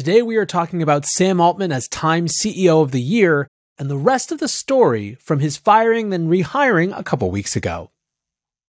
Today we are talking about Sam Altman as Time CEO of the Year and the rest of the story from his firing then rehiring a couple weeks ago.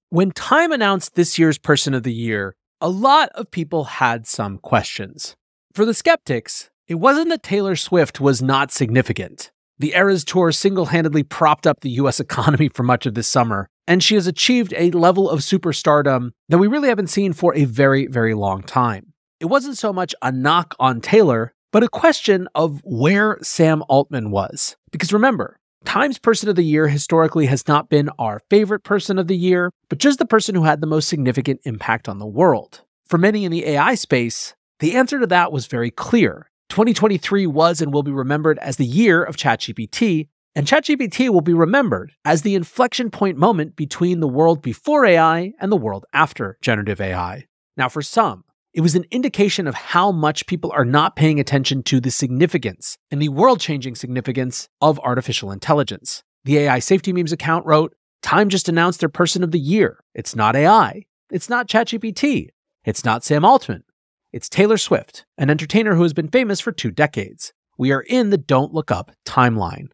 When Time announced this year's Person of the Year, a lot of people had some questions. For the skeptics, it wasn't that Taylor Swift was not significant. The Eras Tour single handedly propped up the US economy for much of this summer, and she has achieved a level of superstardom that we really haven't seen for a very, very long time it wasn't so much a knock on Taylor, but a question of where Sam Altman was. Because remember, Times Person of the Year historically has not been our favorite person of the year, but just the person who had the most significant impact on the world. For many in the AI space, the answer to that was very clear. 2023 was and will be remembered as the year of ChatGPT, and ChatGPT will be remembered as the inflection point moment between the world before AI and the world after generative AI. Now, for some, it was an indication of how much people are not paying attention to the significance and the world changing significance of artificial intelligence. The AI Safety Memes account wrote Time just announced their person of the year. It's not AI. It's not ChatGPT. It's not Sam Altman. It's Taylor Swift, an entertainer who has been famous for two decades. We are in the Don't Look Up timeline.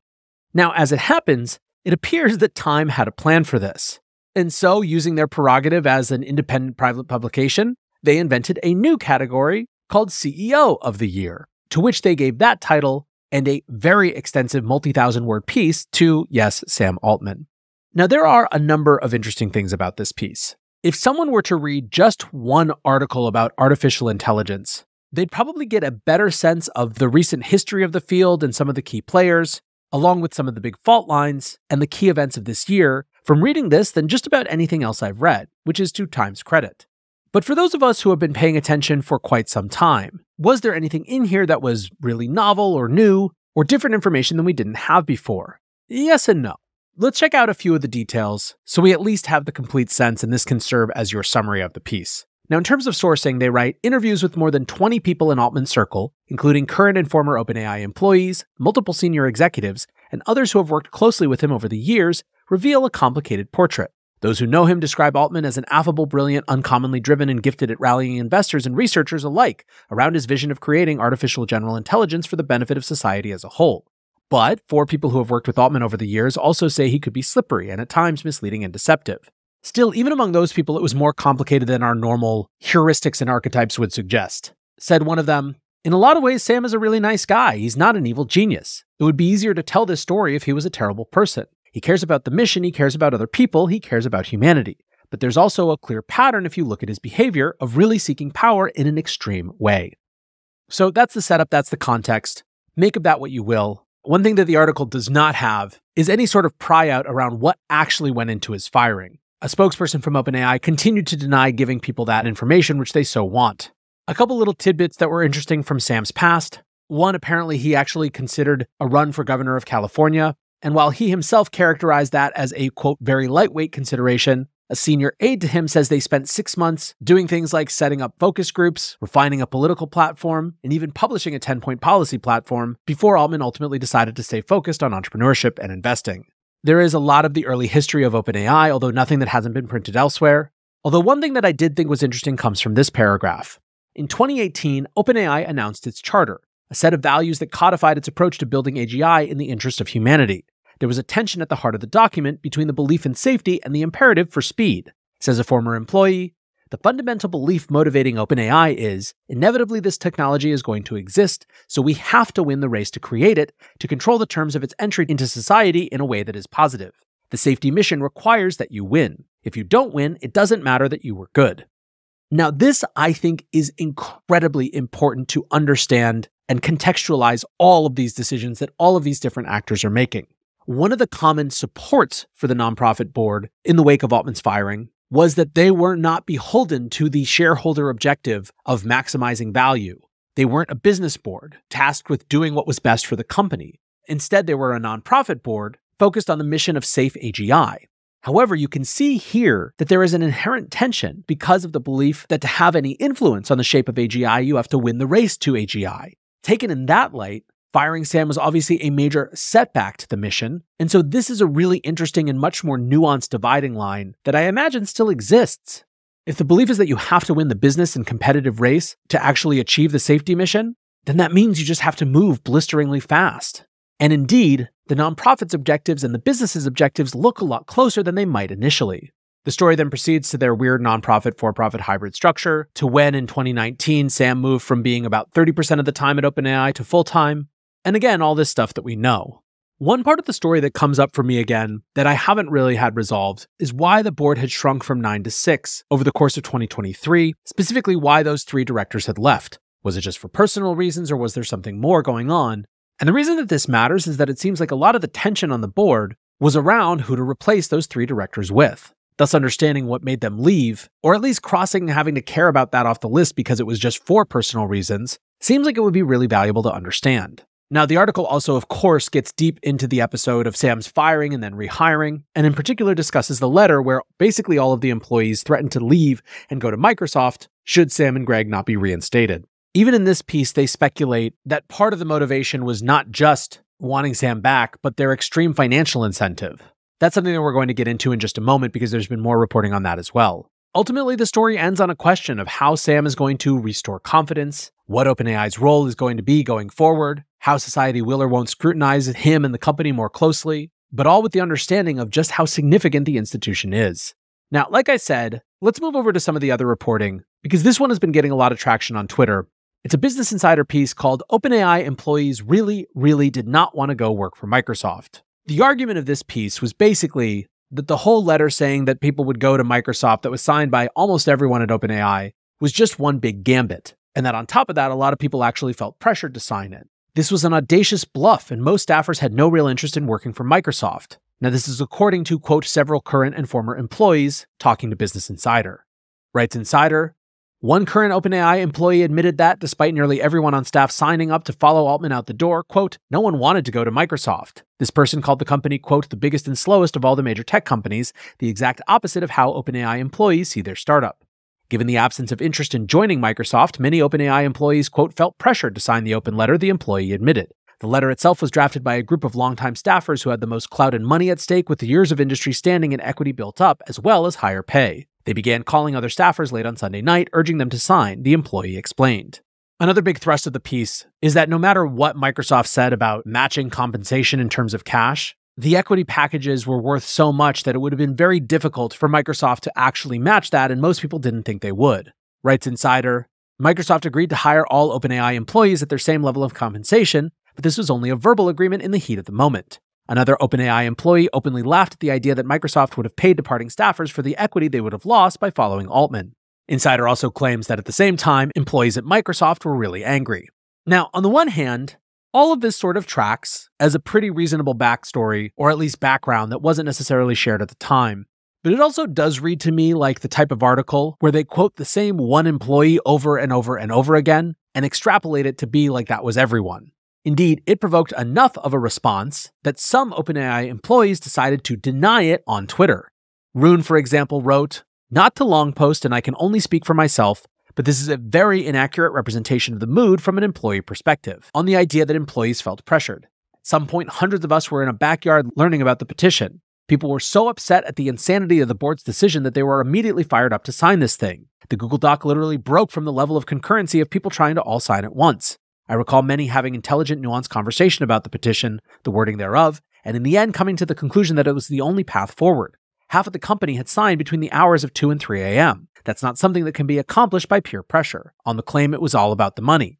Now, as it happens, it appears that Time had a plan for this. And so, using their prerogative as an independent private publication, they invented a new category called CEO of the Year, to which they gave that title and a very extensive multi thousand word piece to, yes, Sam Altman. Now, there are a number of interesting things about this piece. If someone were to read just one article about artificial intelligence, they'd probably get a better sense of the recent history of the field and some of the key players, along with some of the big fault lines and the key events of this year, from reading this than just about anything else I've read, which is to Time's credit. But for those of us who have been paying attention for quite some time, was there anything in here that was really novel or new or different information than we didn't have before? Yes and no. Let's check out a few of the details so we at least have the complete sense and this can serve as your summary of the piece. Now, in terms of sourcing, they write interviews with more than 20 people in Altman's circle, including current and former OpenAI employees, multiple senior executives, and others who have worked closely with him over the years, reveal a complicated portrait. Those who know him describe Altman as an affable, brilliant, uncommonly driven, and gifted at rallying investors and researchers alike around his vision of creating artificial general intelligence for the benefit of society as a whole. But four people who have worked with Altman over the years also say he could be slippery and at times misleading and deceptive. Still, even among those people, it was more complicated than our normal heuristics and archetypes would suggest. Said one of them, In a lot of ways, Sam is a really nice guy. He's not an evil genius. It would be easier to tell this story if he was a terrible person. He cares about the mission, he cares about other people, he cares about humanity. But there's also a clear pattern if you look at his behavior of really seeking power in an extreme way. So that's the setup, that's the context. Make of that what you will. One thing that the article does not have is any sort of pry out around what actually went into his firing. A spokesperson from OpenAI continued to deny giving people that information, which they so want. A couple little tidbits that were interesting from Sam's past. One, apparently, he actually considered a run for governor of California, and while he himself characterized that as a quote, very lightweight consideration, a senior aide to him says they spent six months doing things like setting up focus groups, refining a political platform, and even publishing a 10 point policy platform before Altman ultimately decided to stay focused on entrepreneurship and investing. There is a lot of the early history of OpenAI, although nothing that hasn't been printed elsewhere. Although one thing that I did think was interesting comes from this paragraph. In 2018, OpenAI announced its charter, a set of values that codified its approach to building AGI in the interest of humanity. There was a tension at the heart of the document between the belief in safety and the imperative for speed. Says a former employee, the fundamental belief motivating OpenAI is inevitably this technology is going to exist, so we have to win the race to create it, to control the terms of its entry into society in a way that is positive. The safety mission requires that you win. If you don't win, it doesn't matter that you were good. Now, this I think is incredibly important to understand and contextualize all of these decisions that all of these different actors are making. One of the common supports for the nonprofit board in the wake of Altman's firing was that they were not beholden to the shareholder objective of maximizing value. They weren't a business board tasked with doing what was best for the company. Instead, they were a nonprofit board focused on the mission of safe AGI. However, you can see here that there is an inherent tension because of the belief that to have any influence on the shape of AGI, you have to win the race to AGI. Taken in that light, firing Sam was obviously a major setback to the mission. And so this is a really interesting and much more nuanced dividing line that I imagine still exists. If the belief is that you have to win the business and competitive race to actually achieve the safety mission, then that means you just have to move blisteringly fast. And indeed, the nonprofit's objectives and the business's objectives look a lot closer than they might initially. The story then proceeds to their weird nonprofit for profit hybrid structure, to when in 2019 Sam moved from being about 30% of the time at OpenAI to full time, and again, all this stuff that we know. One part of the story that comes up for me again that I haven't really had resolved is why the board had shrunk from 9 to 6 over the course of 2023, specifically why those three directors had left. Was it just for personal reasons or was there something more going on? And the reason that this matters is that it seems like a lot of the tension on the board was around who to replace those three directors with. Thus, understanding what made them leave, or at least crossing having to care about that off the list because it was just for personal reasons, seems like it would be really valuable to understand. Now, the article also, of course, gets deep into the episode of Sam's firing and then rehiring, and in particular discusses the letter where basically all of the employees threatened to leave and go to Microsoft should Sam and Greg not be reinstated. Even in this piece, they speculate that part of the motivation was not just wanting Sam back, but their extreme financial incentive. That's something that we're going to get into in just a moment because there's been more reporting on that as well. Ultimately, the story ends on a question of how Sam is going to restore confidence, what OpenAI's role is going to be going forward, how society will or won't scrutinize him and the company more closely, but all with the understanding of just how significant the institution is. Now, like I said, let's move over to some of the other reporting because this one has been getting a lot of traction on Twitter it's a Business Insider piece called OpenAI Employees Really, Really Did Not Want to Go Work for Microsoft. The argument of this piece was basically that the whole letter saying that people would go to Microsoft that was signed by almost everyone at OpenAI was just one big gambit, and that on top of that, a lot of people actually felt pressured to sign it. This was an audacious bluff, and most staffers had no real interest in working for Microsoft. Now, this is according to, quote, several current and former employees talking to Business Insider. Writes Insider, one current OpenAI employee admitted that, despite nearly everyone on staff signing up to follow Altman out the door, quote, no one wanted to go to Microsoft. This person called the company, quote, the biggest and slowest of all the major tech companies, the exact opposite of how OpenAI employees see their startup. Given the absence of interest in joining Microsoft, many OpenAI employees, quote, felt pressured to sign the open letter, the employee admitted. The letter itself was drafted by a group of longtime staffers who had the most clout and money at stake with years of industry standing and equity built up, as well as higher pay. They began calling other staffers late on Sunday night, urging them to sign, the employee explained. Another big thrust of the piece is that no matter what Microsoft said about matching compensation in terms of cash, the equity packages were worth so much that it would have been very difficult for Microsoft to actually match that, and most people didn't think they would. Writes Insider Microsoft agreed to hire all OpenAI employees at their same level of compensation, but this was only a verbal agreement in the heat of the moment. Another OpenAI employee openly laughed at the idea that Microsoft would have paid departing staffers for the equity they would have lost by following Altman. Insider also claims that at the same time, employees at Microsoft were really angry. Now, on the one hand, all of this sort of tracks as a pretty reasonable backstory, or at least background that wasn't necessarily shared at the time. But it also does read to me like the type of article where they quote the same one employee over and over and over again and extrapolate it to be like that was everyone. Indeed, it provoked enough of a response that some OpenAI employees decided to deny it on Twitter. Roon, for example, wrote, Not to long post, and I can only speak for myself, but this is a very inaccurate representation of the mood from an employee perspective, on the idea that employees felt pressured. At some point, hundreds of us were in a backyard learning about the petition. People were so upset at the insanity of the board's decision that they were immediately fired up to sign this thing. The Google Doc literally broke from the level of concurrency of people trying to all sign at once. I recall many having intelligent, nuanced conversation about the petition, the wording thereof, and in the end coming to the conclusion that it was the only path forward. Half of the company had signed between the hours of 2 and 3 a.m. That's not something that can be accomplished by peer pressure, on the claim it was all about the money.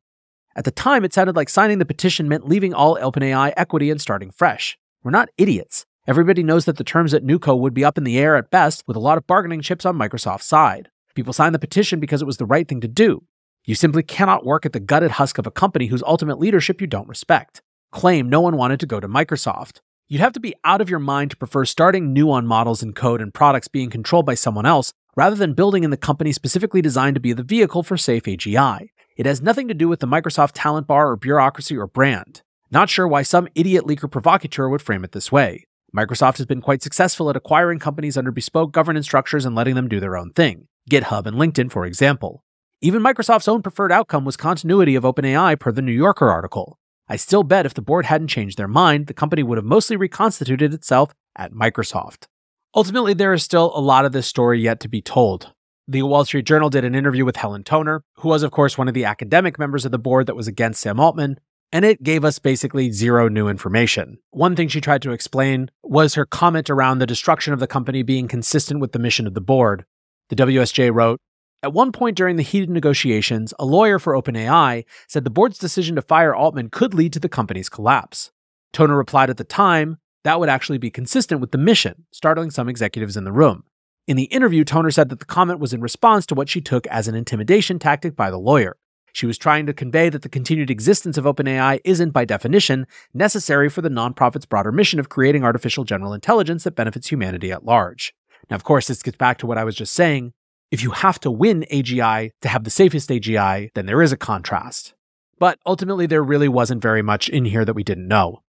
At the time, it sounded like signing the petition meant leaving all OpenAI equity and starting fresh. We're not idiots. Everybody knows that the terms at NewCo would be up in the air at best, with a lot of bargaining chips on Microsoft's side. People signed the petition because it was the right thing to do. You simply cannot work at the gutted husk of a company whose ultimate leadership you don't respect. Claim no one wanted to go to Microsoft. You'd have to be out of your mind to prefer starting new on models and code and products being controlled by someone else rather than building in the company specifically designed to be the vehicle for safe AGI. It has nothing to do with the Microsoft talent bar or bureaucracy or brand. Not sure why some idiot leaker provocateur would frame it this way. Microsoft has been quite successful at acquiring companies under bespoke governance structures and letting them do their own thing. GitHub and LinkedIn, for example. Even Microsoft's own preferred outcome was continuity of OpenAI per the New Yorker article. I still bet if the board hadn't changed their mind, the company would have mostly reconstituted itself at Microsoft. Ultimately, there is still a lot of this story yet to be told. the Wall Street Journal did an interview with Helen Toner, who was, of course, one of the academic members of the board that was against Sam Altman, and it gave us basically zero new information. One thing she tried to explain was her comment around the destruction of the company being consistent with the mission of the board. The WSJ wrote, at one point during the heated negotiations, a lawyer for OpenAI said the board's decision to fire Altman could lead to the company's collapse. Toner replied at the time that would actually be consistent with the mission, startling some executives in the room. In the interview, Toner said that the comment was in response to what she took as an intimidation tactic by the lawyer. She was trying to convey that the continued existence of OpenAI isn't, by definition, necessary for the nonprofit's broader mission of creating artificial general intelligence that benefits humanity at large. Now, of course, this gets back to what I was just saying if you have to win AGI to have the safest AGI, then there is a contrast. But ultimately, there really wasn't very much in here that we didn't know.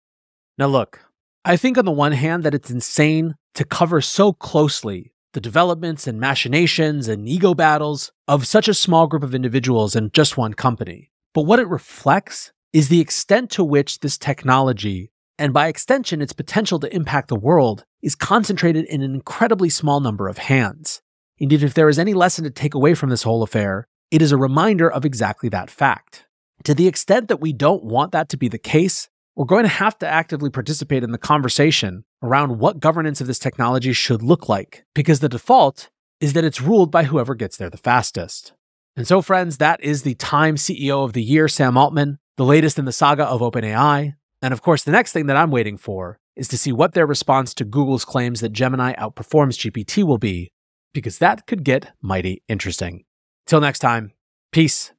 Now, look, I think on the one hand that it's insane to cover so closely the developments and machinations and ego battles of such a small group of individuals in just one company. But what it reflects is the extent to which this technology, and by extension its potential to impact the world, is concentrated in an incredibly small number of hands. Indeed, if there is any lesson to take away from this whole affair, it is a reminder of exactly that fact. To the extent that we don't want that to be the case, we're going to have to actively participate in the conversation around what governance of this technology should look like, because the default is that it's ruled by whoever gets there the fastest. And so, friends, that is the Time CEO of the Year, Sam Altman, the latest in the saga of OpenAI. And of course, the next thing that I'm waiting for is to see what their response to Google's claims that Gemini outperforms GPT will be because that could get mighty interesting. Till next time, peace.